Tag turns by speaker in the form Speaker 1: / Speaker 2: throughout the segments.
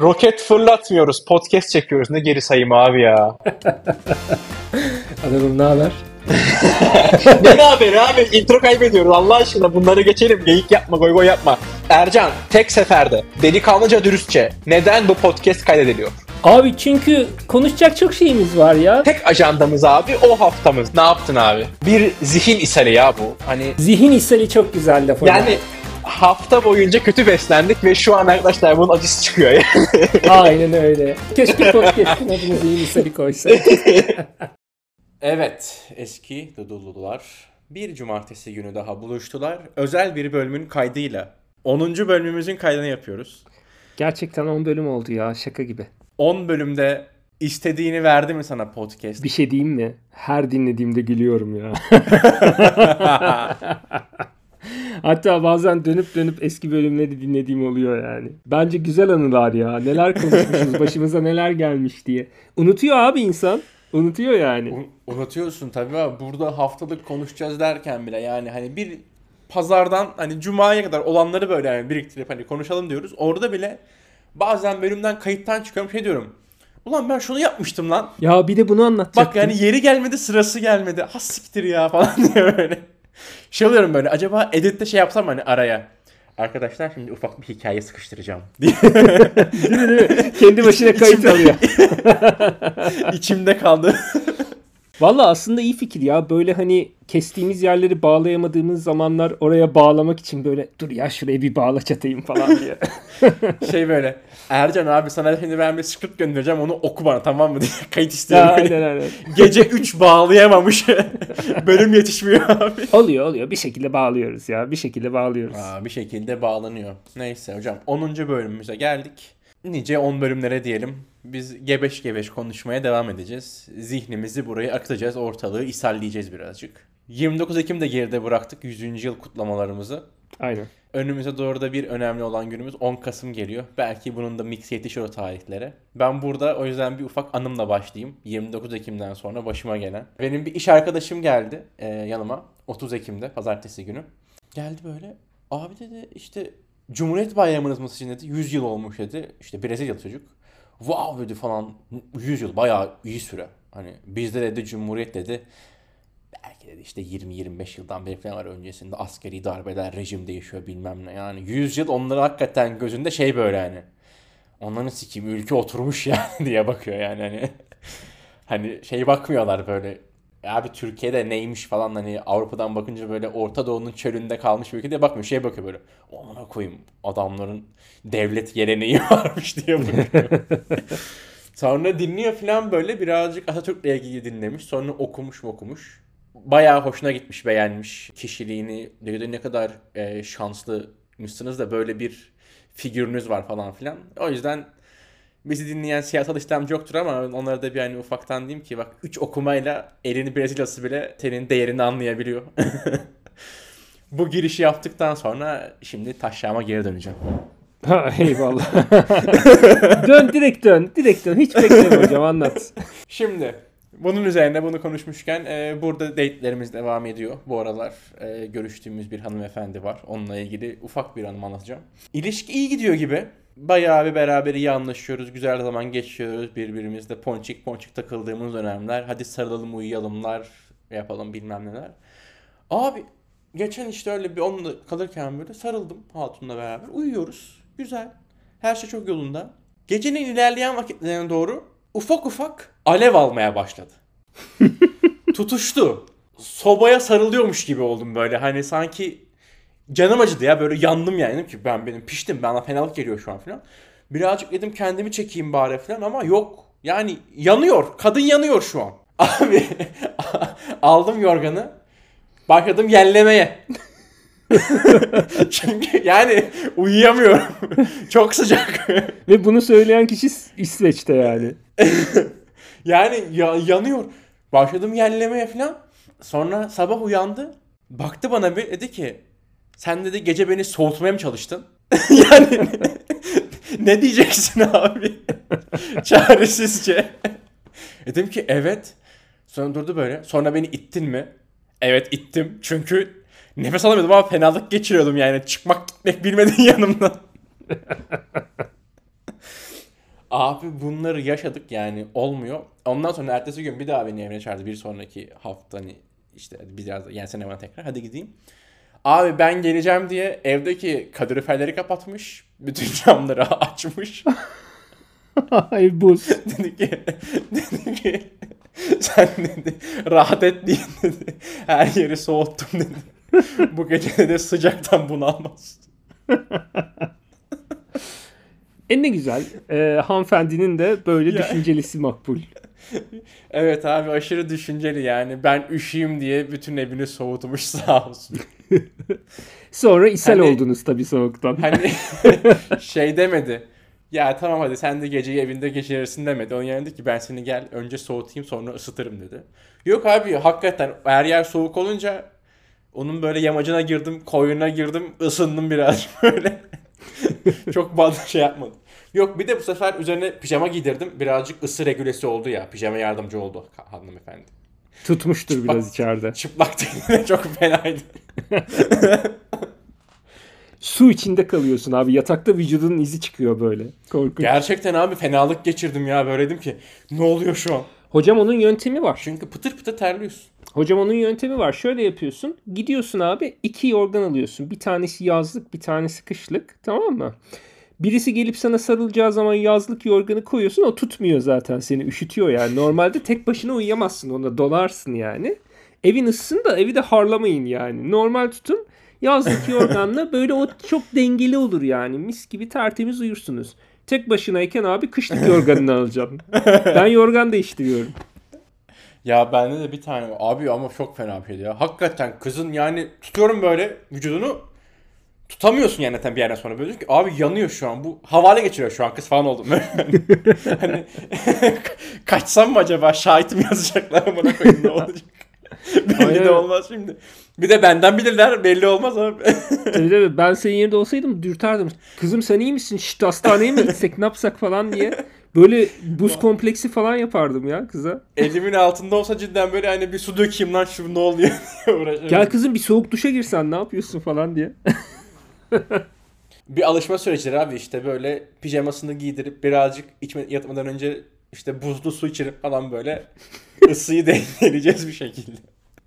Speaker 1: Roket fırlatmıyoruz. Podcast çekiyoruz. Ne geri sayım abi ya.
Speaker 2: Adamım ne haber?
Speaker 1: ne haberi abi? Intro kaybediyoruz. Allah aşkına bunları geçelim. Geyik yapma, goy goy yapma. Ercan, tek seferde, delikanlıca dürüstçe neden bu podcast kaydediliyor?
Speaker 2: Abi çünkü konuşacak çok şeyimiz var ya.
Speaker 1: Tek ajandamız abi o haftamız. Ne yaptın abi? Bir zihin ishali ya bu. Hani
Speaker 2: Zihin ishali çok güzel laf. hocam.
Speaker 1: yani hafta boyunca kötü beslendik ve şu an arkadaşlar bunun acısı çıkıyor ya.
Speaker 2: Aynen öyle. Keşke podcast'ın adını zihin ishali koysak.
Speaker 1: Evet, eski Dudullular bir cumartesi günü daha buluştular. Özel bir bölümün kaydıyla 10. bölümümüzün kaydını yapıyoruz.
Speaker 2: Gerçekten 10 bölüm oldu ya şaka gibi.
Speaker 1: 10 bölümde istediğini verdi mi sana podcast?
Speaker 2: Bir şey diyeyim mi? Her dinlediğimde gülüyorum ya. Hatta bazen dönüp dönüp eski bölümleri dinlediğim oluyor yani. Bence güzel anılar ya. Neler konuşmuşuz, başımıza neler gelmiş diye. Unutuyor abi insan. Unutuyor yani.
Speaker 1: Un- Unutuyorsun tabii abi. Burada haftalık konuşacağız derken bile yani hani bir pazardan hani cumaya kadar olanları böyle yani biriktirip hani konuşalım diyoruz. Orada bile bazen bölümden kayıttan çıkıyorum şey diyorum. Ulan ben şunu yapmıştım lan.
Speaker 2: Ya bir de bunu anlatacaktım.
Speaker 1: Bak yani yeri gelmedi sırası gelmedi. Ha siktir ya falan diye böyle. Şey oluyorum böyle acaba editte şey yapsam hani araya. Arkadaşlar şimdi ufak bir hikaye sıkıştıracağım?
Speaker 2: Kendi başına kayıt alıyor.
Speaker 1: içimde kaldı.
Speaker 2: Valla aslında iyi fikir ya. Böyle hani kestiğimiz yerleri bağlayamadığımız zamanlar oraya bağlamak için böyle dur ya şuraya bir bağla çatayım falan diye.
Speaker 1: şey böyle Ercan abi sana şimdi ben bir script göndereceğim onu oku bana tamam mı diye kayıt istiyorum.
Speaker 2: Ya, aynen aynen.
Speaker 1: Gece 3 bağlayamamış. Bölüm yetişmiyor abi.
Speaker 2: Oluyor oluyor. Bir şekilde bağlıyoruz ya. Bir şekilde bağlıyoruz.
Speaker 1: Aa, bir şekilde bağlanıyor. Neyse hocam 10. bölümümüze geldik. Nice 10 bölümlere diyelim. Biz gebeş gebeş konuşmaya devam edeceğiz. Zihnimizi buraya akıtacağız. Ortalığı ishalleyeceğiz birazcık. 29 Ekim'de geride bıraktık 100. yıl kutlamalarımızı.
Speaker 2: Aynen.
Speaker 1: Önümüze doğru da bir önemli olan günümüz 10 Kasım geliyor. Belki bunun da mix yetişir o tarihlere. Ben burada o yüzden bir ufak anımla başlayayım. 29 Ekim'den sonra başıma gelen. Benim bir iş arkadaşım geldi e, yanıma 30 Ekim'de pazartesi günü. Geldi böyle. Abi dedi işte Cumhuriyet Bayramınız mı sizin dedi. 100 yıl olmuş dedi. İşte Brezilyalı çocuk. Wow dedi falan. 100 yıl bayağı iyi süre. Hani bizde dedi Cumhuriyet dedi. Belki dedi işte 20-25 yıldan beri falan var öncesinde askeri darbeler, rejim değişiyor bilmem ne. Yani 100 yıl onların hakikaten gözünde şey böyle hani. Onların sikim ülke oturmuş yani diye bakıyor yani hani. hani şey bakmıyorlar böyle. Abi Türkiye'de neymiş falan hani Avrupa'dan bakınca böyle Orta Doğu'nun çölünde kalmış bir ülke diye bakmıyor. Şey bakıyor böyle. Amına koyayım adamların devlet geleneği varmış diye bakıyor. Sonra dinliyor falan böyle birazcık Atatürk'le ilgili dinlemiş. Sonra okumuş mu okumuş. Bayağı hoşuna gitmiş, beğenmiş kişiliğini. Diyor ne kadar e, şanslıymışsınız da böyle bir figürünüz var falan filan. O yüzden bizi dinleyen siyasal İslamcı yoktur ama onlara da bir hani ufaktan diyeyim ki bak 3 okumayla elini Brezilyası bile senin değerini anlayabiliyor. Bu girişi yaptıktan sonra şimdi taşyama geri döneceğim.
Speaker 2: Ha, eyvallah. dön direkt dön. Direkt dön. Hiç bekleme hocam anlat.
Speaker 1: Şimdi bunun üzerine bunu konuşmuşken e, burada date'lerimiz devam ediyor. Bu aralar e, görüştüğümüz bir hanımefendi var. Onunla ilgili ufak bir anım anlatacağım. İlişki iyi gidiyor gibi. Bayağı bir beraber iyi anlaşıyoruz. Güzel zaman geçiyoruz. Birbirimizle ponçik ponçik takıldığımız dönemler. Hadi sarılalım uyuyalımlar yapalım bilmem neler. Abi geçen işte öyle bir onunla kalırken böyle sarıldım hatunla beraber. Uyuyoruz. Güzel. Her şey çok yolunda. Gecenin ilerleyen vakitlerine doğru ufak ufak alev almaya başladı. Tutuştu. Sobaya sarılıyormuş gibi oldum böyle. Hani sanki canım acıdı ya böyle yandım yani Dedim ki ben benim piştim bana fenalık geliyor şu an falan. Birazcık dedim kendimi çekeyim bari falan ama yok. Yani yanıyor. Kadın yanıyor şu an. Abi aldım yorganı. Başladım yellemeye. Çünkü yani uyuyamıyorum. Çok sıcak.
Speaker 2: Ve bunu söyleyen kişi İsveç'te yani.
Speaker 1: yani ya- yanıyor. Başladım yellemeye falan. Sonra sabah uyandı. Baktı bana bir dedi ki sen dedi gece beni soğutmaya mı çalıştın? yani ne diyeceksin abi? Çaresizce. Dedim ki evet. Sonra durdu böyle. Sonra beni ittin mi? Evet ittim. Çünkü nefes alamıyordum ama fenalık geçiriyordum yani. Çıkmak gitmek bilmedin yanımdan. Abi bunları yaşadık yani olmuyor. Ondan sonra ertesi gün bir daha beni evine çağırdı. Bir sonraki hafta hani işte biraz gelsene bana tekrar hadi gideyim. Abi ben geleceğim diye evdeki kaloriferleri kapatmış. Bütün camları açmış.
Speaker 2: Ay buz.
Speaker 1: dedi ki, dedi ki sen dedi rahat et diye dedi. Her yeri soğuttum dedi. Bu gece de sıcaktan bunalmaz.
Speaker 2: E ne güzel. E, hanımefendinin de böyle
Speaker 1: Ya.
Speaker 2: düşüncelisi makbul.
Speaker 1: Evet abi aşırı düşünceli yani. Ben üşüyüm diye bütün evini soğutmuş sağ olsun.
Speaker 2: Sonra ishal
Speaker 1: Hani-
Speaker 2: oldunuz tabii soğuktan.
Speaker 1: Hani şey demedi. Ya tamam hadi sen de geceyi evinde geçirirsin demedi. Onun yerine ki ben seni gel önce soğutayım sonra ısıtırım dedi. Yok abi hakikaten her yer soğuk olunca onun böyle yamacına girdim, koyuna girdim, ısındım biraz böyle. Çok fazla şey yapmadım. Yok bir de bu sefer üzerine pijama giydirdim. Birazcık ısı regülesi oldu ya. Pijama yardımcı oldu hanımefendi.
Speaker 2: Tutmuştur
Speaker 1: Çıplak-
Speaker 2: biraz içeride.
Speaker 1: Çıplak tenine çok fenaydı.
Speaker 2: Su içinde kalıyorsun abi. Yatakta vücudunun izi çıkıyor böyle. Korkunç.
Speaker 1: Gerçekten abi fenalık geçirdim ya. Böyle dedim ki ne oluyor şu an?
Speaker 2: Hocam onun yöntemi var.
Speaker 1: Çünkü pıtır pıtır terliyorsun.
Speaker 2: Hocam onun yöntemi var. Şöyle yapıyorsun. Gidiyorsun abi iki yorgan alıyorsun. Bir tanesi yazlık bir tanesi kışlık. Tamam mı? Birisi gelip sana sarılacağı zaman yazlık yorganı koyuyorsun. O tutmuyor zaten seni. Üşütüyor yani. Normalde tek başına uyuyamazsın. Ona dolarsın yani. Evin ısısın da evi de harlamayın yani. Normal tutun. Yazlık yorganla böyle o çok dengeli olur yani. Mis gibi tertemiz uyursunuz. Tek başınayken abi kışlık yorganını alacağım. Ben yorgan değiştiriyorum.
Speaker 1: Ya bende de bir tane var. Abi ama çok fena bir şeydi ya. Hakikaten kızın yani tutuyorum böyle vücudunu tutamıyorsun yani zaten bir yerden sonra. Böyle ki abi yanıyor şu an. Bu havale geçiriyor şu an kız falan oldum. hani kaçsam mı acaba şahitim yazacaklar bana koyayım ne olacak? belli
Speaker 2: Aynen.
Speaker 1: de olmaz şimdi. Bir de benden bilirler belli olmaz abi.
Speaker 2: Tabii tabii ben senin yerinde olsaydım dürterdim. Kızım sen iyi misin? Şşt hastaneye mi gitsek ne yapsak falan diye. Böyle buz kompleksi falan yapardım ya kıza.
Speaker 1: Elimin altında olsa cidden böyle hani bir su dökeyim lan şu ne oluyor diye uğraşırım.
Speaker 2: Gel kızım bir soğuk duşa girsen ne yapıyorsun falan diye.
Speaker 1: Bir alışma süreçleri abi işte böyle pijamasını giydirip birazcık içme, yatmadan önce işte buzlu su içirip falan böyle ısıyı dengeleyeceğiz bir şekilde.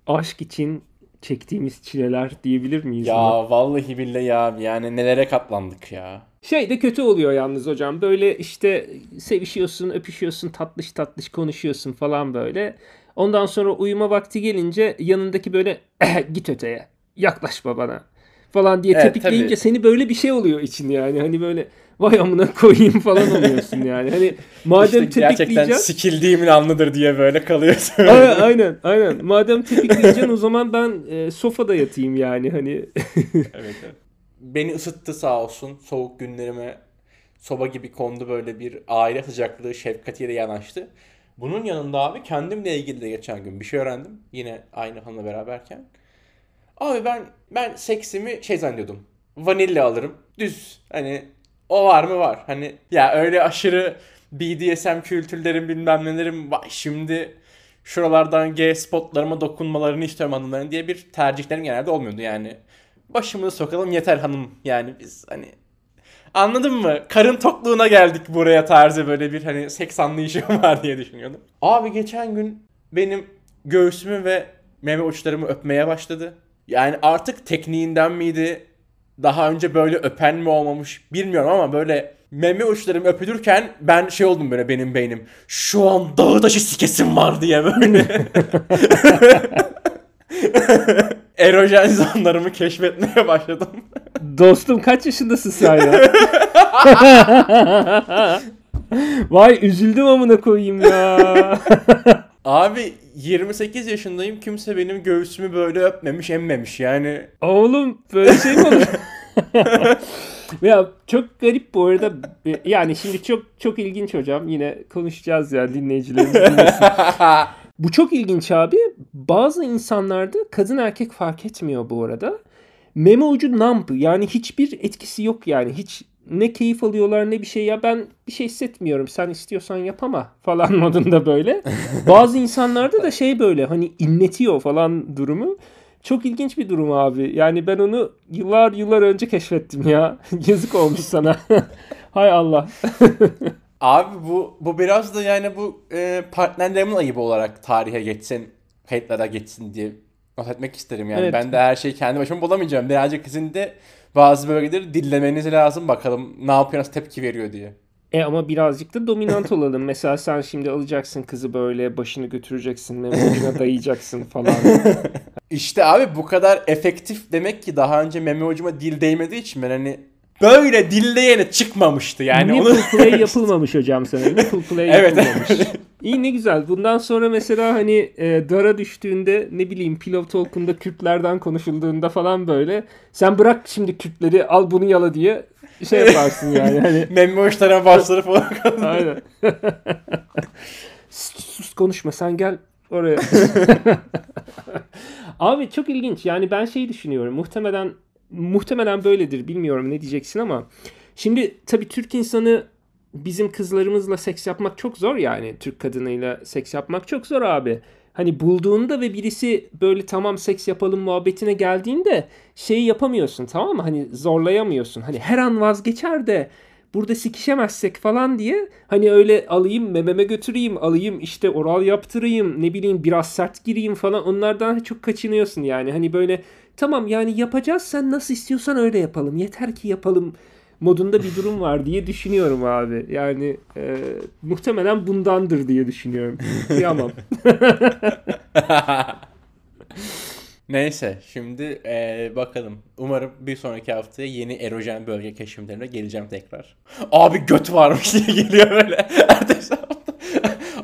Speaker 2: Aşk için çektiğimiz çileler diyebilir miyiz?
Speaker 1: Ya
Speaker 2: buna?
Speaker 1: vallahi billahi ya yani nelere katlandık ya.
Speaker 2: Şey de kötü oluyor yalnız hocam. Böyle işte sevişiyorsun, öpüşüyorsun, tatlış tatlış konuşuyorsun falan böyle. Ondan sonra uyuma vakti gelince yanındaki böyle git öteye, yaklaşma bana falan diye
Speaker 1: Evet,
Speaker 2: tepikleyince
Speaker 1: tabii.
Speaker 2: seni böyle bir şey oluyor için yani. Hani böyle vay amına koyayım falan oluyorsun yani. Hani madem
Speaker 1: işte gerçekten sikildiğimin anlıdır diye böyle kalıyorsun.
Speaker 2: aynen, aynen aynen. Madem tepikleyeceksin o zaman ben e, sofada yatayım yani hani.
Speaker 1: evet, evet. Beni ısıttı sağ olsun. Soğuk günlerime soba gibi kondu böyle bir aile sıcaklığı şefkatiyle yanaştı. Bunun yanında abi kendimle ilgili de geçen gün bir şey öğrendim. Yine aynı hanımla beraberken. Abi ben ben seksimi şey zannediyordum. Vanilya alırım. Düz. Hani o var mı var. Hani ya öyle aşırı BDSM kültürlerin bilmem nelerim var. Şimdi şuralardan G spotlarıma dokunmalarını istiyorum hanımların diye bir tercihlerim genelde olmuyordu yani. Başımızı sokalım yeter hanım. Yani biz hani Anladın mı? Karın tokluğuna geldik buraya tarzı böyle bir hani seks anlayışım var diye düşünüyordum. Abi geçen gün benim göğsümü ve meme uçlarımı öpmeye başladı. Yani artık tekniğinden miydi? Daha önce böyle öpen mi olmamış bilmiyorum ama böyle meme uçlarım öpülürken ben şey oldum böyle benim beynim. Şu an dağı taşı sikesim var diye böyle. Erojen zonlarımı keşfetmeye başladım.
Speaker 2: Dostum kaç yaşındasın sen ya? Vay üzüldüm amına koyayım ya.
Speaker 1: Abi 28 yaşındayım. Kimse benim göğsümü böyle öpmemiş, emmemiş. Yani
Speaker 2: Oğlum böyle şey mi olur? ya çok garip bu arada. Yani şimdi çok çok ilginç hocam. Yine konuşacağız ya dinleyicilerimiz dinlesin. Bu çok ilginç abi. Bazı insanlarda kadın erkek fark etmiyor bu arada. Meme ucu numb yani hiçbir etkisi yok yani. Hiç ne keyif alıyorlar ne bir şey ya ben bir şey hissetmiyorum sen istiyorsan yapama falan modunda böyle. Bazı insanlarda da şey böyle hani inletiyor falan durumu. Çok ilginç bir durum abi. Yani ben onu yıllar yıllar önce keşfettim ya. Yazık olmuş sana. Hay Allah.
Speaker 1: Abi bu bu biraz da yani bu e, partnerlerimin ayıbı olarak tarihe geçsin, kayıtlara geçsin diye not etmek isterim yani.
Speaker 2: Evet.
Speaker 1: Ben de her şeyi kendi başıma bulamayacağım. Birazcık sizin de bazı bölgeleri dinlemeniz lazım bakalım ne yapıyor, nasıl tepki veriyor diye.
Speaker 2: E ama birazcık da dominant olalım. Mesela sen şimdi alacaksın kızı böyle başını götüreceksin, memesine dayayacaksın falan.
Speaker 1: İşte abi bu kadar efektif demek ki daha önce meme ucuma dil değmediği için ben hani böyle dilleyene çıkmamıştı yani
Speaker 2: Nipple
Speaker 1: onu.
Speaker 2: play yapılmamış hocam sana. Nipple play
Speaker 1: Evet.
Speaker 2: yapılmamış. İyi ne güzel. Bundan sonra mesela hani e, dara düştüğünde ne bileyim Pillow Talk'unda Kürtlerden konuşulduğunda falan böyle sen bırak şimdi Kürtleri al bunu yala diye şey yaparsın yani. Hani
Speaker 1: uçlarına bastırıp falan.
Speaker 2: Aynen. sus, sus konuşma sen gel oraya. Abi çok ilginç. Yani ben şey düşünüyorum. Muhtemelen muhtemelen böyledir. Bilmiyorum ne diyeceksin ama şimdi tabii Türk insanı bizim kızlarımızla seks yapmak çok zor yani. Türk kadınıyla seks yapmak çok zor abi. Hani bulduğunda ve birisi böyle tamam seks yapalım muhabbetine geldiğinde şeyi yapamıyorsun tamam mı? Hani zorlayamıyorsun. Hani her an vazgeçer de burada sikişemezsek falan diye hani öyle alayım mememe götüreyim alayım işte oral yaptırayım ne bileyim biraz sert gireyim falan onlardan çok kaçınıyorsun yani hani böyle tamam yani yapacağız sen nasıl istiyorsan öyle yapalım yeter ki yapalım modunda bir durum var diye düşünüyorum abi yani e, muhtemelen bundandır diye düşünüyorum kıyamam
Speaker 1: Neyse şimdi eee, bakalım. Umarım bir sonraki haftaya yeni erojen bölge keşiflerine geleceğim tekrar. Abi göt varmış diye geliyor böyle. Ertesi hafta.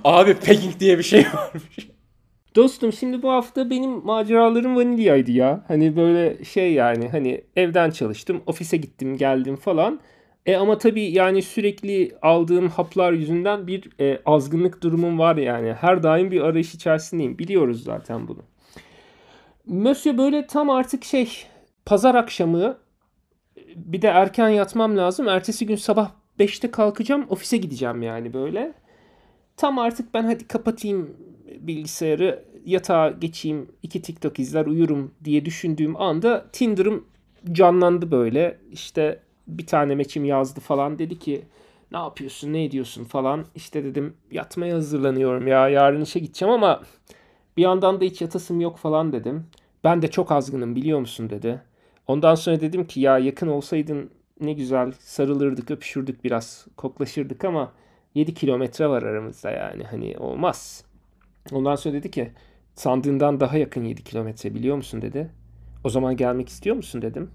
Speaker 1: Abi pegging diye bir şey varmış.
Speaker 2: Dostum şimdi bu hafta benim maceralarım vanilyaydı ya. Hani böyle şey yani hani evden çalıştım, ofise gittim, geldim falan. E ama tabii yani sürekli aldığım haplar yüzünden bir e, azgınlık durumum var yani. Her daim bir arayış içerisindeyim. Biliyoruz zaten bunu. Monsieur böyle tam artık şey pazar akşamı bir de erken yatmam lazım. Ertesi gün sabah 5'te kalkacağım, ofise gideceğim yani böyle. Tam artık ben hadi kapatayım bilgisayarı, yatağa geçeyim, iki TikTok izler uyurum diye düşündüğüm anda Tinder'ım canlandı böyle. İşte bir tane meçim yazdı falan dedi ki ne yapıyorsun ne ediyorsun falan. İşte dedim yatmaya hazırlanıyorum ya yarın işe gideceğim ama bir yandan da hiç yatasım yok falan dedim. Ben de çok azgınım biliyor musun dedi. Ondan sonra dedim ki ya yakın olsaydın ne güzel sarılırdık öpüşürdük biraz koklaşırdık ama 7 kilometre var aramızda yani hani olmaz. Ondan sonra dedi ki sandığından daha yakın 7 kilometre biliyor musun dedi. O zaman gelmek istiyor musun dedim.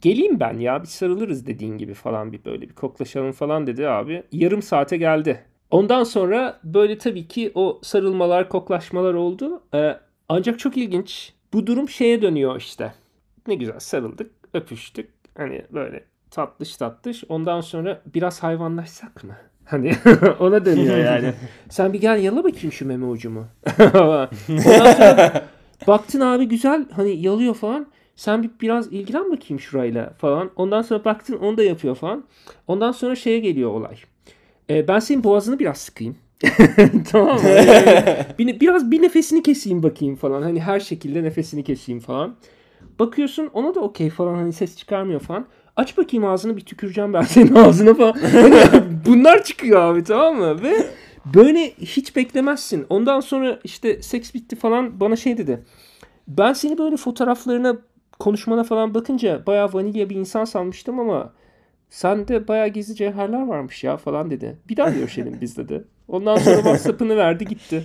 Speaker 2: Geleyim ben ya bir sarılırız dediğin gibi falan bir böyle bir koklaşalım falan dedi abi. Yarım saate geldi. Ondan sonra böyle tabii ki o sarılmalar koklaşmalar oldu. Ee, ancak çok ilginç bu durum şeye dönüyor işte. Ne güzel sarıldık öpüştük hani böyle tatlış tatlış. Ondan sonra biraz hayvanlaşsak mı? Hani ona dönüyor yani. Sen bir gel yala bakayım şu meme ucumu. Ondan sonra baktın abi güzel hani yalıyor falan. Sen bir biraz ilgilen bakayım şurayla falan. Ondan sonra baktın onu da yapıyor falan. Ondan sonra şeye geliyor olay. Ee, ben senin boğazını biraz sıkayım. tamam mı? Yani bir, biraz bir nefesini keseyim bakayım falan. Hani her şekilde nefesini keseyim falan. Bakıyorsun ona da okey falan hani ses çıkarmıyor falan. Aç bakayım ağzını bir tüküreceğim ben senin ağzına falan. Hani bunlar çıkıyor abi tamam mı? Ve böyle hiç beklemezsin. Ondan sonra işte seks bitti falan bana şey dedi. Ben seni böyle fotoğraflarına konuşmana falan bakınca bayağı vanilya bir insan sanmıştım ama sende bayağı gizli cevherler varmış ya falan dedi. Bir daha görüşelim biz dedi. Ondan sonra WhatsApp'ını verdi gitti.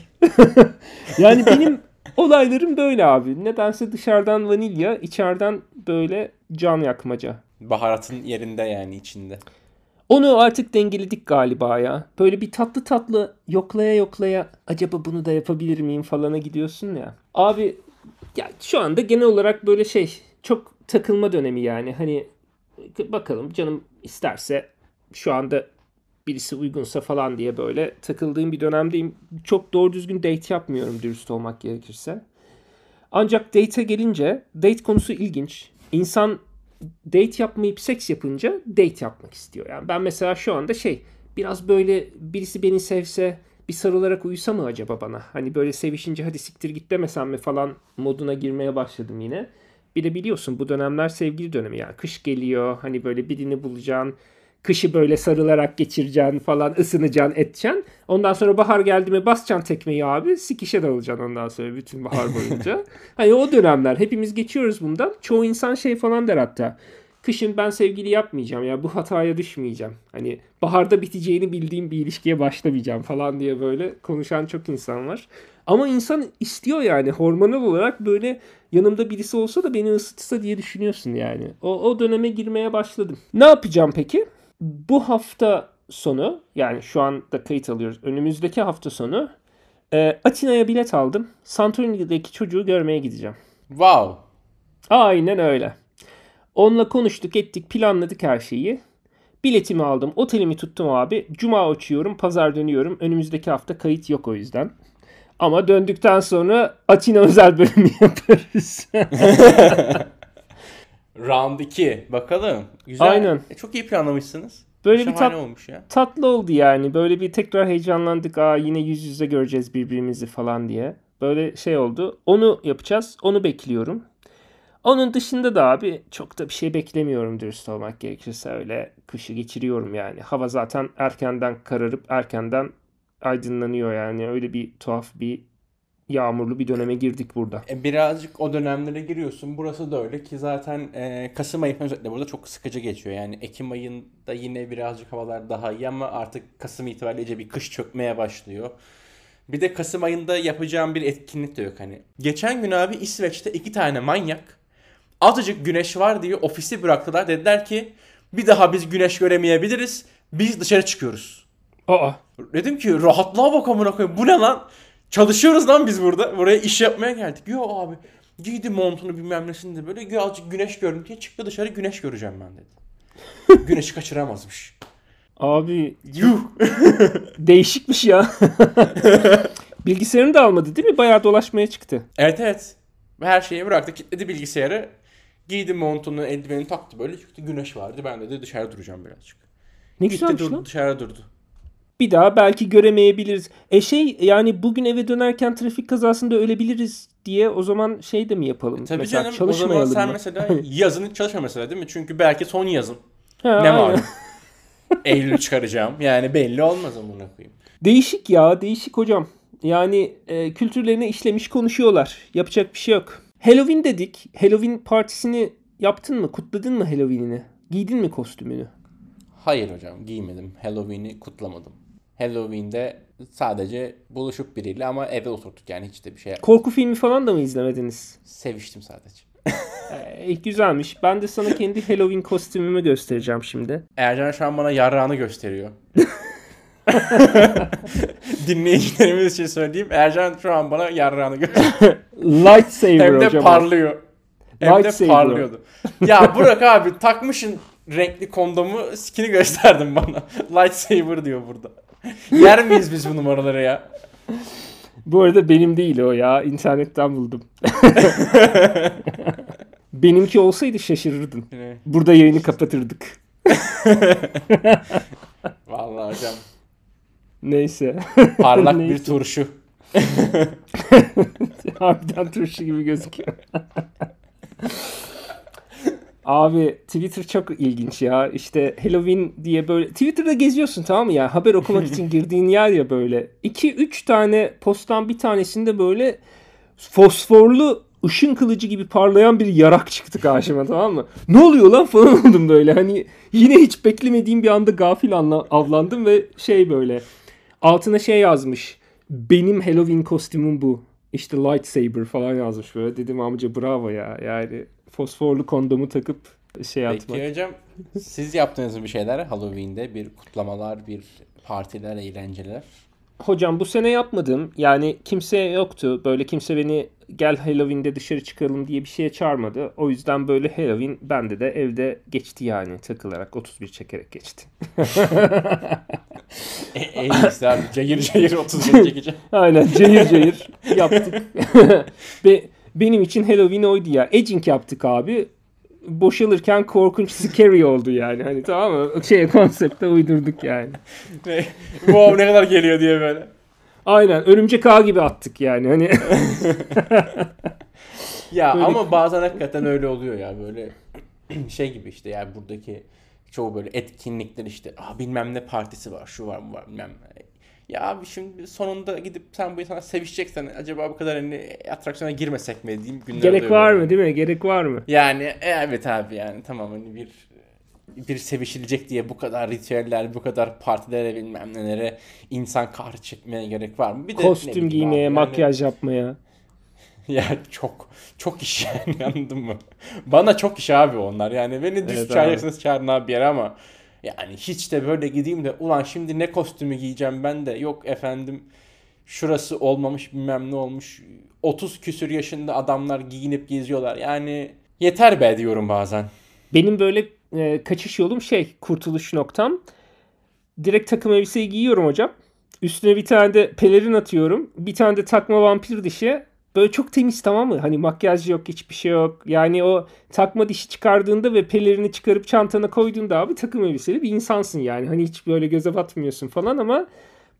Speaker 2: yani benim olaylarım böyle abi. Nedense dışarıdan vanilya, içeriden böyle can yakmaca.
Speaker 1: Baharatın yerinde yani içinde.
Speaker 2: Onu artık dengeledik galiba ya. Böyle bir tatlı tatlı yoklaya yoklaya acaba bunu da yapabilir miyim falana gidiyorsun ya. Abi ya şu anda genel olarak böyle şey çok takılma dönemi yani. Hani bakalım canım isterse şu anda birisi uygunsa falan diye böyle takıldığım bir dönemdeyim. Çok doğru düzgün date yapmıyorum dürüst olmak gerekirse. Ancak date'e gelince date konusu ilginç. İnsan date yapmayıp seks yapınca date yapmak istiyor. Yani ben mesela şu anda şey biraz böyle birisi beni sevse bir sarılarak uyusa mı acaba bana? Hani böyle sevişince hadi siktir git demesem mi falan moduna girmeye başladım yine. Bir de biliyorsun bu dönemler sevgili dönemi yani. Kış geliyor hani böyle birini bulacaksın. Kışı böyle sarılarak geçireceksin falan ısınacaksın edeceksin. Ondan sonra bahar geldi mi basacaksın tekmeyi abi sikişe dalacaksın ondan sonra bütün bahar boyunca. hani o dönemler hepimiz geçiyoruz bundan. Çoğu insan şey falan der hatta. Kışın ben sevgili yapmayacağım ya bu hataya düşmeyeceğim. Hani baharda biteceğini bildiğim bir ilişkiye başlamayacağım falan diye böyle konuşan çok insan var. Ama insan istiyor yani hormonal olarak böyle yanımda birisi olsa da beni ısıtsa diye düşünüyorsun yani. O, o döneme girmeye başladım. Ne yapacağım peki? Bu hafta sonu yani şu anda kayıt alıyoruz. Önümüzdeki hafta sonu e, Atina'ya bilet aldım. Santorini'deki çocuğu görmeye gideceğim.
Speaker 1: Wow.
Speaker 2: Aynen öyle. Onunla konuştuk ettik planladık her şeyi. Biletimi aldım. Otelimi tuttum abi. Cuma uçuyorum. Pazar dönüyorum. Önümüzdeki hafta kayıt yok o yüzden. Ama döndükten sonra Atina özel bölümü yaparız.
Speaker 1: Round 2. Bakalım. Güzel.
Speaker 2: Aynen.
Speaker 1: E, çok iyi planlamışsınız.
Speaker 2: Böyle bir
Speaker 1: Şahane
Speaker 2: tat,
Speaker 1: olmuş ya.
Speaker 2: tatlı oldu yani. Böyle bir tekrar heyecanlandık. Aa yine yüz yüze göreceğiz birbirimizi falan diye. Böyle şey oldu. Onu yapacağız. Onu bekliyorum. Onun dışında da abi çok da bir şey beklemiyorum dürüst olmak gerekirse öyle kışı geçiriyorum yani. Hava zaten erkenden kararıp erkenden aydınlanıyor yani. Öyle bir tuhaf bir yağmurlu bir döneme girdik burada.
Speaker 1: E, birazcık o dönemlere giriyorsun. Burası da öyle ki zaten e, Kasım ayı özellikle burada çok sıkıcı geçiyor. Yani Ekim ayında yine birazcık havalar daha iyi ama artık Kasım itibariyle iyice bir kış çökmeye başlıyor. Bir de Kasım ayında yapacağım bir etkinlik de yok hani. Geçen gün abi İsveç'te iki tane manyak azıcık güneş var diye ofisi bıraktılar. Dediler ki bir daha biz güneş göremeyebiliriz. Biz dışarı çıkıyoruz.
Speaker 2: Aa
Speaker 1: Dedim ki rahatlığa bak amına koyayım. Bu ne lan? Çalışıyoruz lan biz burada. Buraya iş yapmaya geldik. Yo abi. Giydi montunu bilmem nesini de böyle birazcık güneş görün diye çıktı dışarı güneş göreceğim ben dedi. Güneşi kaçıramazmış.
Speaker 2: abi
Speaker 1: Yuh.
Speaker 2: değişikmiş ya. Bilgisayarını da almadı değil mi? Bayağı dolaşmaya çıktı.
Speaker 1: Evet evet. Her şeyi bıraktı. Kilitledi bilgisayarı. Giydi montunu, eldiveni taktı böyle çıktı. Güneş vardı. Ben de, de dışarı duracağım birazcık.
Speaker 2: Ne
Speaker 1: Gitti
Speaker 2: güzelmiş
Speaker 1: durdu,
Speaker 2: lan.
Speaker 1: dışarı durdu.
Speaker 2: Bir daha belki göremeyebiliriz. E şey yani bugün eve dönerken trafik kazasında ölebiliriz diye o zaman şey de mi yapalım?
Speaker 1: Tabii
Speaker 2: mesela
Speaker 1: canım o zaman
Speaker 2: çalışmayalım
Speaker 1: sen
Speaker 2: mı?
Speaker 1: mesela yazın hiç çalışma mesela değil mi? Çünkü belki son yazın.
Speaker 2: Ha,
Speaker 1: Ne var? Eylül çıkaracağım. Yani belli olmaz amına koyayım.
Speaker 2: Değişik ya değişik hocam. Yani e, kültürlerine işlemiş konuşuyorlar. Yapacak bir şey yok. Halloween dedik. Halloween partisini yaptın mı? Kutladın mı Halloween'ini? Giydin mi kostümünü?
Speaker 1: Hayır hocam giymedim. Halloween'i kutlamadım. Halloween'de sadece buluşup biriyle ama eve oturduk yani hiç de bir şey
Speaker 2: Korku filmi falan da mı izlemediniz?
Speaker 1: seviştim sadece.
Speaker 2: E, güzelmiş. Ben de sana kendi Halloween kostümümü göstereceğim şimdi.
Speaker 1: Ercan şu an bana yarrağını gösteriyor. Dinleyicilerimiz için söyleyeyim. Ercan şu an bana yarrağını gösteriyor.
Speaker 2: Lightsaber
Speaker 1: Hem de
Speaker 2: hocam.
Speaker 1: parlıyor. Hem de
Speaker 2: Lightsaber.
Speaker 1: parlıyordu. Ya Burak abi takmışın renkli kondomu skini gösterdin bana. Lightsaber diyor burada. Yer miyiz biz bu numaraları ya?
Speaker 2: Bu arada benim değil o ya. İnternetten buldum. Benimki olsaydı şaşırırdın. Burada yayını kapatırdık.
Speaker 1: Vallahi hocam.
Speaker 2: Neyse.
Speaker 1: Parlak bir
Speaker 2: Neyse.
Speaker 1: turşu.
Speaker 2: Harbiden turşu gibi gözüküyor. Abi Twitter çok ilginç ya. İşte Halloween diye böyle Twitter'da geziyorsun tamam mı ya? Haber okumak için girdiğin yer ya böyle. 2-3 tane posttan bir tanesinde böyle fosforlu ışın kılıcı gibi parlayan bir yarak çıktı karşıma tamam mı? Ne oluyor lan falan oldum böyle. Hani yine hiç beklemediğim bir anda gafil anla- avlandım ve şey böyle altına şey yazmış. Benim Halloween kostümüm bu. İşte lightsaber falan yazmış böyle. Dedim amca bravo ya. Yani fosforlu kondomu takıp şey atmak.
Speaker 1: Peki hocam siz yaptığınız mı bir şeyler Halloween'de bir kutlamalar, bir partiler, eğlenceler?
Speaker 2: Hocam bu sene yapmadım. Yani kimse yoktu. Böyle kimse beni gel Halloween'de dışarı çıkalım diye bir şeye çağırmadı. O yüzden böyle Halloween bende de evde geçti yani takılarak 31 çekerek geçti.
Speaker 1: E, en iyisi abi cayır cayır 31 çekeceğim.
Speaker 2: Aynen cayır cayır yaptık. Ve benim için Halloween oydu ya. Edging yaptık abi. Boşalırken korkunç scary oldu yani. Hani tamam mı? Şey konsepte uydurduk yani.
Speaker 1: Wow ne kadar geliyor diye böyle.
Speaker 2: Aynen örümcek ağ gibi attık yani. Hani
Speaker 1: Ya
Speaker 2: Böyle-
Speaker 1: ama bazen hakikaten öyle oluyor ya böyle şey gibi işte yani buradaki Çoğu böyle etkinlikler işte ah bilmem ne partisi var şu var bu var bilmem. Ya abi şimdi sonunda gidip sen bu insana sevişeceksen acaba bu kadar hani atraksiyona girmesek mi diyeyim günlerde
Speaker 2: Gerek var mı değil mi? Gerek var mı?
Speaker 1: Yani e, evet abi yani tamam hani bir bir sevişilecek diye bu kadar ritüeller, bu kadar partilere bilmem nelere insan kahrı çekmeye gerek var mı? Bir de
Speaker 2: Kostüm giymeye,
Speaker 1: yani-
Speaker 2: makyaj yapmaya.
Speaker 1: ya çok çok iş yani anladın mı? Bana çok iş abi onlar yani beni düz
Speaker 2: Evet
Speaker 1: çağırırsınız çağırın abi bir yere ama yani hiç de böyle gideyim de ulan şimdi ne kostümü giyeceğim ben de yok efendim şurası olmamış bilmem ne olmuş 30 küsür yaşında adamlar giyinip geziyorlar yani yeter be diyorum bazen.
Speaker 2: Benim böyle e, kaçış yolum şey kurtuluş noktam. Direkt takım elbiseyi giyiyorum hocam. Üstüne bir tane de pelerin atıyorum. Bir tane de takma vampir dişi. Böyle çok temiz tamam mı? Hani makyaj yok, hiçbir şey yok. Yani o takma dişi çıkardığında ve pelerini çıkarıp çantana koyduğunda abi takım elbiseli bir insansın yani. Hani hiç böyle göze batmıyorsun falan ama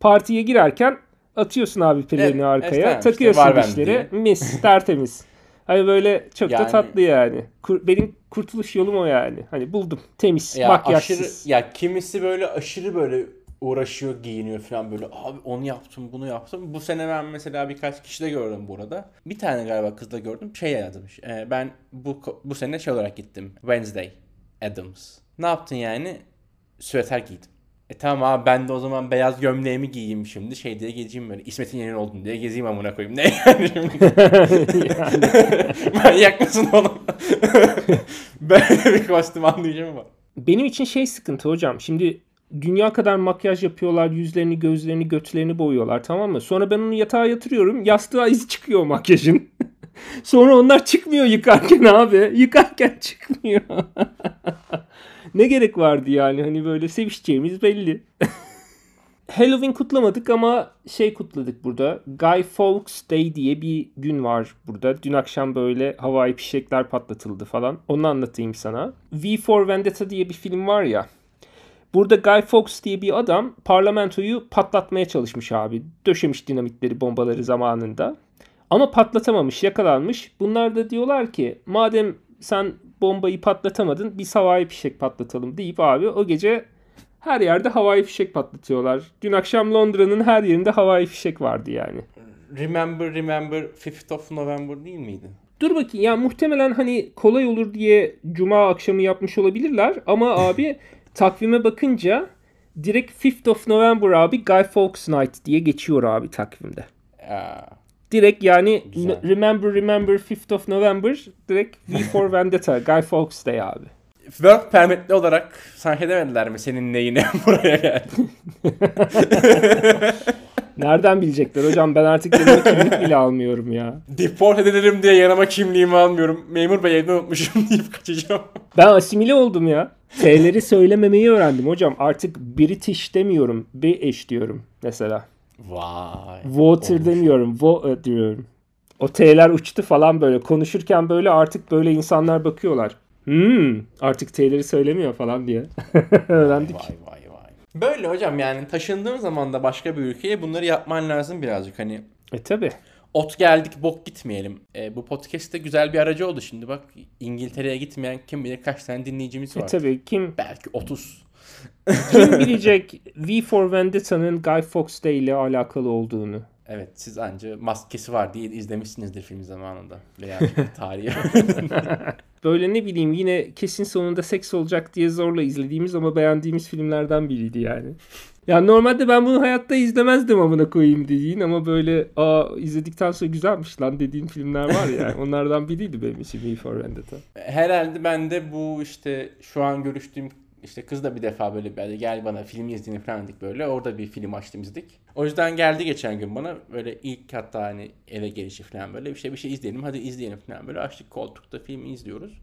Speaker 2: partiye girerken atıyorsun abi pelerini
Speaker 1: Evet,
Speaker 2: arkaya.
Speaker 1: evet. İşte
Speaker 2: takıyorsun
Speaker 1: bende
Speaker 2: dişleri. Mis, tertemiz. Hani böyle çok da
Speaker 1: Yani-
Speaker 2: tatlı yani. Kur- benim kurtuluş yolum o yani. Hani buldum. Temiz,
Speaker 1: Ya
Speaker 2: makyajsız.
Speaker 1: aşırı ya kimisi böyle aşırı böyle uğraşıyor, giyiniyor falan böyle. Abi onu yaptım, bunu yaptım. Bu sene ben mesela birkaç kişi de gördüm burada. Bir tane galiba kız da gördüm. Şey yazmış. e, ben bu bu sene şey olarak gittim. Wednesday Adams. Ne yaptın yani? Süveter giydim. E tamam abi ben de o zaman beyaz gömleğimi giyeyim şimdi. Şey diye gezeyim böyle. İsmet'in yeni oldun diye gezeyim amına koyayım. Ne yani şimdi? Manyak mısın oğlum? Böyle bir kostüm anlayacağım ama.
Speaker 2: Benim için şey sıkıntı hocam. Şimdi dünya kadar makyaj yapıyorlar. Yüzlerini, gözlerini, götlerini boyuyorlar tamam mı? Sonra ben onu yatağa yatırıyorum. Yastığa izi çıkıyor makyajın. Sonra onlar çıkmıyor yıkarken abi. Yıkarken çıkmıyor. ne gerek vardı yani? Hani böyle sevişeceğimiz belli. Halloween kutlamadık ama şey kutladık burada. Guy Fawkes Day diye bir gün var burada. Dün akşam böyle havai fişekler patlatıldı falan. Onu anlatayım sana. V for Vendetta diye bir film var ya. Burada Guy Fawkes diye bir adam parlamentoyu patlatmaya çalışmış abi. Döşemiş dinamitleri, bombaları zamanında. Ama patlatamamış, yakalanmış. Bunlar da diyorlar ki madem sen bombayı patlatamadın biz havai fişek patlatalım deyip abi o gece her yerde havai fişek patlatıyorlar. Dün akşam Londra'nın her yerinde havai fişek vardı yani.
Speaker 1: Remember Remember 5th of November değil miydi?
Speaker 2: Dur bakayım ya muhtemelen hani kolay olur diye cuma akşamı yapmış olabilirler ama abi takvime bakınca direkt 5th of November abi Guy Fawkes Night diye geçiyor abi takvimde.
Speaker 1: Aa,
Speaker 2: Direkt yani
Speaker 1: Güzel.
Speaker 2: Remember Remember 5th of November direkt V for Vendetta Guy Fawkes Day abi.
Speaker 1: Work permitli olarak sanki demediler mi senin neyine buraya geldin?
Speaker 2: Nereden bilecekler hocam ben artık yanıma kimlik bile almıyorum ya.
Speaker 1: Deport edilirim diye yanıma kimliğimi almıyorum. Memur bey evde unutmuşum deyip kaçacağım.
Speaker 2: Ben asimile oldum ya. T'leri söylememeyi öğrendim hocam. Artık British demiyorum. British diyorum mesela.
Speaker 1: Vay.
Speaker 2: Water
Speaker 1: Olmuş.
Speaker 2: demiyorum. Wo diyorum. O T'ler uçtu falan böyle. Konuşurken böyle artık böyle insanlar bakıyorlar. Hmm, artık T'leri söylemiyor falan diye. Öğrendik.
Speaker 1: Vay vay vay. Böyle hocam yani taşındığın zaman da başka bir ülkeye bunları yapman lazım birazcık hani.
Speaker 2: E tabi.
Speaker 1: Ot geldik bok gitmeyelim. E, bu podcast'te güzel bir aracı oldu şimdi bak. İngiltere'ye gitmeyen kim bilir kaç tane dinleyicimiz
Speaker 2: E
Speaker 1: var.
Speaker 2: tabi. Kim,
Speaker 1: Belki 30.
Speaker 2: kim bilecek V for Vendetta'nın Guy Fawkes Day ile alakalı olduğunu.
Speaker 1: Evet siz anca maskesi var diye izlemişsinizdir film zamanında. Veya tarihi.
Speaker 2: Böyle ne bileyim yine kesin sonunda seks olacak diye zorla izlediğimiz ama beğendiğimiz filmlerden biriydi yani. Ya normalde ben bunu hayatta izlemezdim amına koyayım dediğin ama böyle aa izledikten sonra güzelmiş lan dediğin filmler var ya. onlardan biriydi benim için V for Vendetta.
Speaker 1: Herhalde ben de bu işte şu an görüştüğüm işte kız da bir defa böyle böyle gel bana film izleyelim falan dedik böyle. Orada bir film açtım izledik. O yüzden geldi geçen gün bana böyle ilk hatta hani eve gelişi falan böyle bir şey bir şey izleyelim hadi izleyelim falan böyle açtık koltukta filmi izliyoruz.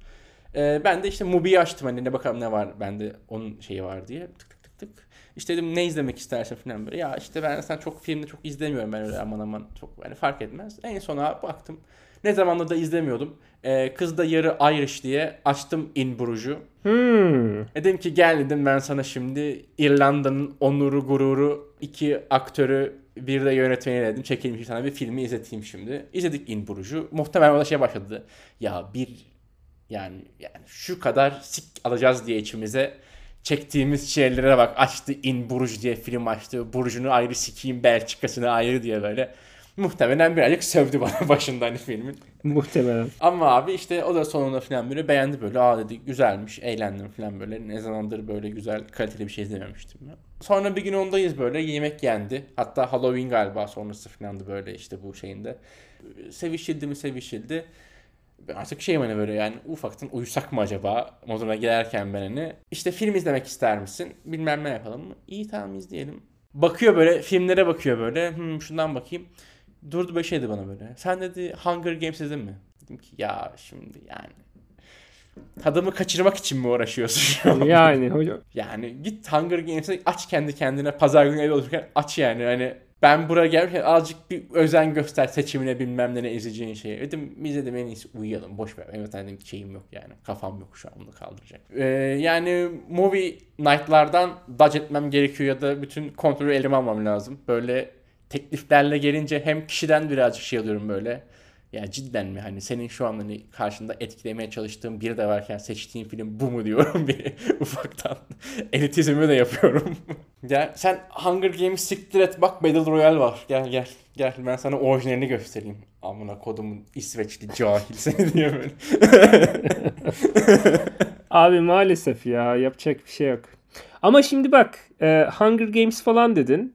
Speaker 1: Ee, ben de işte Mubi'yi açtım hani ne bakalım ne var bende onun şeyi var diye tık tık tık tık. İşte dedim ne izlemek istersin falan böyle. Ya işte ben sen çok filmde çok izlemiyorum ben öyle aman aman çok yani fark etmez. En sona baktım. Ne zamandır da izlemiyordum. Ee, kız da yarı Irish diye açtım In Bruges'u.
Speaker 2: Hmm.
Speaker 1: Dedim ki gel dedim ben sana şimdi İrlanda'nın onuru gururu iki aktörü bir de yönetmeni dedim. Çekilmiş tane bir filmi izleteyim şimdi. İzledik In Bruges'u. Muhtemelen orada şey başladı. Ya bir yani yani şu kadar sik alacağız diye içimize çektiğimiz şeylere bak. Açtı In Bruges diye film açtı. Burju'nu ayrı sikeyim Belçika'sını ayrı diye böyle. Muhtemelen birazcık sövdü bana başında hani filmin.
Speaker 2: Muhtemelen.
Speaker 1: Ama abi işte o da sonunda falan böyle beğendi böyle. Aa dedi güzelmiş, eğlendim falan böyle. Ne zamandır böyle güzel, kaliteli bir şey izlememiştim ben. Sonra bir gün ondayız böyle. Yemek yendi. Hatta Halloween galiba sonrası falandı böyle işte bu şeyinde. Sevişildi mi sevişildi. Artık şeyim hani böyle yani ufaktan uyusak mı acaba moduna girerken ben hani. İşte film izlemek ister misin? Bilmem ne yapalım mı? İyi tamam izleyelim. Bakıyor böyle filmlere bakıyor böyle. Hmm, şundan bakayım. Durdu böyle şeydi bana böyle. Sen dedi Hunger Games izledin mi? Dedim ki ya şimdi yani tadımı kaçırmak için mi uğraşıyorsun şu an?
Speaker 2: Yani hocam.
Speaker 1: Yani git Hunger Games'e aç kendi kendine pazar günü evde olurken aç yani hani ben buraya gelirken azıcık bir özen göster seçimine bilmem ne ne izleyeceğin şeye. Dedim biz dedim en iyisi uyuyalım boş ver. Evet hani şeyim yok yani kafam yok şu an bunu kaldıracak. Ee, yani movie night'lardan dodge etmem gerekiyor ya da bütün kontrolü elime almam lazım. Böyle tekliflerle gelince hem kişiden birazcık şey alıyorum böyle. Ya cidden mi hani senin şu an hani karşında etkilemeye çalıştığın biri de varken seçtiğin film bu mu diyorum bir ufaktan. Elitizmi de yapıyorum. gel sen Hunger Games siktir et bak Battle Royale var. Gel gel gel ben sana orijinalini göstereyim. Amına kodumun İsveçli cahil seni diye böyle.
Speaker 2: Abi maalesef ya yapacak bir şey yok. Ama şimdi bak e, Hunger Games falan dedin.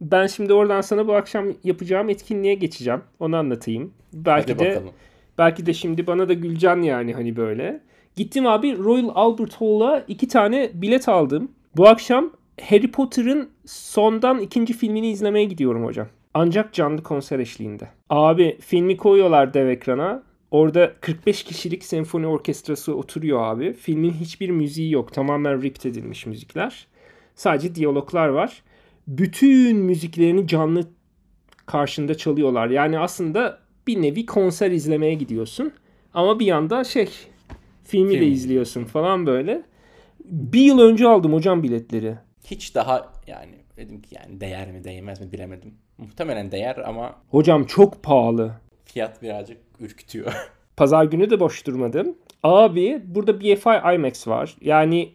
Speaker 2: Ben şimdi oradan sana bu akşam yapacağım etkinliğe geçeceğim. Onu anlatayım. Belki
Speaker 1: Hadi
Speaker 2: de
Speaker 1: bakalım.
Speaker 2: belki de şimdi bana da güleceksin yani hani böyle. Gittim abi Royal Albert Hall'a iki tane bilet aldım. Bu akşam Harry Potter'ın sondan ikinci filmini izlemeye gidiyorum hocam. Ancak canlı konser eşliğinde. Abi filmi koyuyorlar dev ekrana. Orada 45 kişilik senfoni orkestrası oturuyor abi. Filmin hiçbir müziği yok. Tamamen ripped edilmiş müzikler. Sadece diyaloglar var. Bütün müziklerini canlı karşında çalıyorlar. Yani aslında bir nevi konser izlemeye gidiyorsun. Ama bir yanda şey filmi de
Speaker 1: Film.
Speaker 2: izliyorsun falan böyle. Bir yıl önce aldım hocam biletleri.
Speaker 1: Hiç daha yani dedim ki yani değer mi değmez mi bilemedim. Muhtemelen değer ama
Speaker 2: Hocam çok pahalı.
Speaker 1: fiyat birazcık ürkütüyor.
Speaker 2: Pazar günü de boş durmadım. Abi burada BFI IMAX var. Yani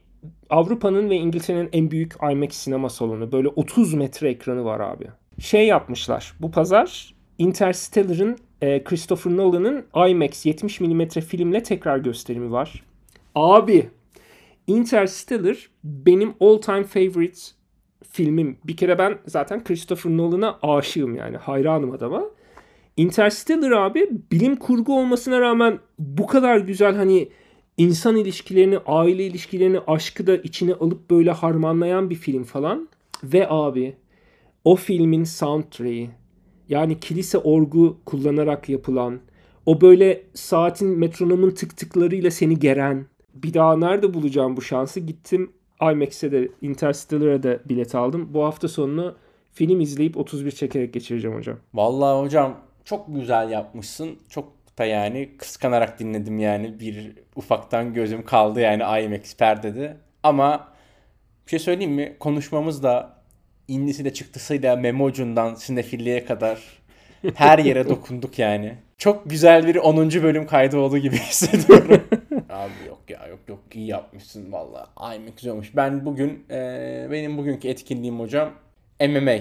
Speaker 2: Avrupa'nın ve İngiltere'nin en büyük IMAX sinema salonu. Böyle 30 metre ekranı var abi. Şey yapmışlar. Bu pazar Interstellar'ın e, Christopher Nolan'ın IMAX 70 mm filmle tekrar gösterimi var. Abi Interstellar benim all time favorite filmim. Bir kere ben zaten Christopher Nolan'a aşığım yani. Hayranım adama. Interstellar abi bilim kurgu olmasına rağmen bu kadar güzel hani insan ilişkilerini, aile ilişkilerini, aşkı da içine alıp böyle harmanlayan bir film falan. Ve abi o filmin soundtrack'i yani kilise orgu kullanarak yapılan o böyle saatin metronomun tık tıklarıyla seni geren bir daha nerede bulacağım bu şansı gittim IMAX'e de Interstellar'a da bilet aldım. Bu hafta sonunu film izleyip 31 çekerek geçireceğim hocam.
Speaker 1: Vallahi hocam çok güzel yapmışsın. Çok da yani kıskanarak dinledim yani. Bir ufaktan gözüm kaldı yani IMAX perdede. Ama bir şey söyleyeyim mi? Konuşmamız da indisi de çıktısıyla memocundan sinefilliğe kadar her yere dokunduk yani. Çok güzel bir 10. bölüm kaydı olduğu gibi hissediyorum. Abi yok ya yok yok iyi yapmışsın valla. IMAX güzel olmuş. Ben bugün eee, benim bugünkü etkinliğim hocam MMA.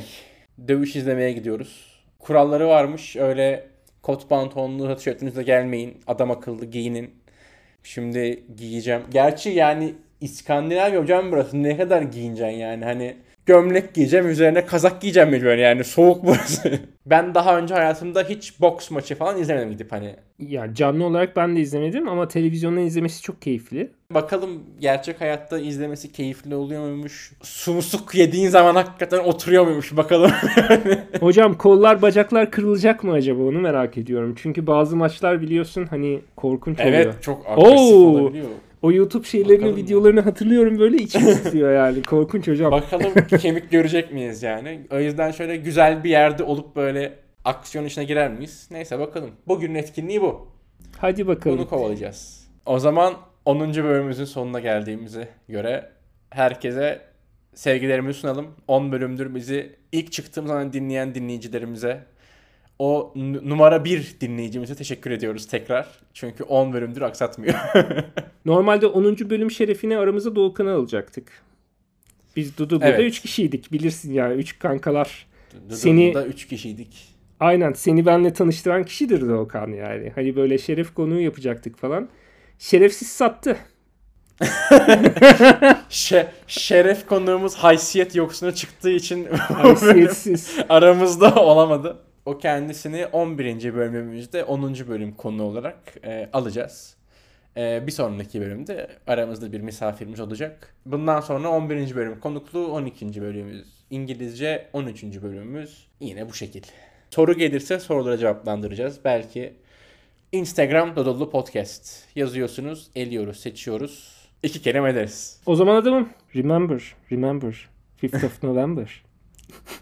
Speaker 1: Dövüş izlemeye gidiyoruz. Kuralları varmış. Öyle kot pantolonlu tişörtünüzle gelmeyin. Adam akıllı giyinin. Şimdi giyeceğim. Gerçi yani İskandinavya hocam burası. Ne kadar giyineceksin yani hani gömlek giyeceğim üzerine kazak giyeceğim mecburen yani soğuk burası. ben daha önce hayatımda hiç boks maçı falan izlemedim gidip hani.
Speaker 2: Ya canlı olarak ben de izlemedim ama televizyondan izlemesi çok keyifli.
Speaker 1: Bakalım gerçek hayatta izlemesi keyifli oluyor muymuş? Sumusuk yediğin zaman hakikaten oturuyor muymuş bakalım.
Speaker 2: Hocam kollar bacaklar kırılacak mı acaba onu merak ediyorum. Çünkü bazı maçlar biliyorsun hani korkunç oluyor.
Speaker 1: evet çok agresif
Speaker 2: Oo.
Speaker 1: olabiliyor.
Speaker 2: O YouTube şeylerini,
Speaker 1: Bakalım.
Speaker 2: videolarını hatırlıyorum böyle içim titriyor yani. Korkunç hocam.
Speaker 1: Bakalım kemik görecek miyiz yani. O yüzden şöyle güzel bir yerde olup böyle aksiyon içine girer miyiz? Neyse bakalım. Bugünün etkinliği bu.
Speaker 2: Hadi bakalım.
Speaker 1: Bunu kovalayacağız. O zaman 10. bölümümüzün sonuna geldiğimize göre herkese sevgilerimizi sunalım. 10 bölümdür bizi ilk çıktığım zaman dinleyen dinleyicilerimize o numara 1 dinleyicimize teşekkür ediyoruz tekrar. Çünkü 10 bölümdür aksatmıyor.
Speaker 2: Normalde 10. bölüm şerefine aramıza Doğukan'ı alacaktık. Biz Dudu burada
Speaker 1: Evet.
Speaker 2: 3 kişiydik bilirsin yani 3 kankalar.
Speaker 1: Seni...
Speaker 2: Seni-
Speaker 1: 3 kişiydik.
Speaker 2: Aynen seni benle tanıştıran kişidir Doğukan yani. Hani böyle şeref konuğu yapacaktık falan. Şerefsiz sattı.
Speaker 1: Şe- şeref konuğumuz haysiyet yoksuna çıktığı için
Speaker 2: Haysiyetsiz.
Speaker 1: aramızda olamadı. O kendisini 11. bölümümüzde 10. bölüm konu olarak e, alacağız. E, bir sonraki bölümde aramızda bir misafirimiz olacak. Bundan sonra 11. bölüm konuklu, 12. bölümümüz İngilizce, 13. bölümümüz yine bu şekil. Soru gelirse sorulara cevaplandıracağız. Belki Instagram Dodolu Podcast yazıyorsunuz, eliyoruz, seçiyoruz. İki kere ederiz.
Speaker 2: O zaman adamım. Remember. Remember. 5th of November.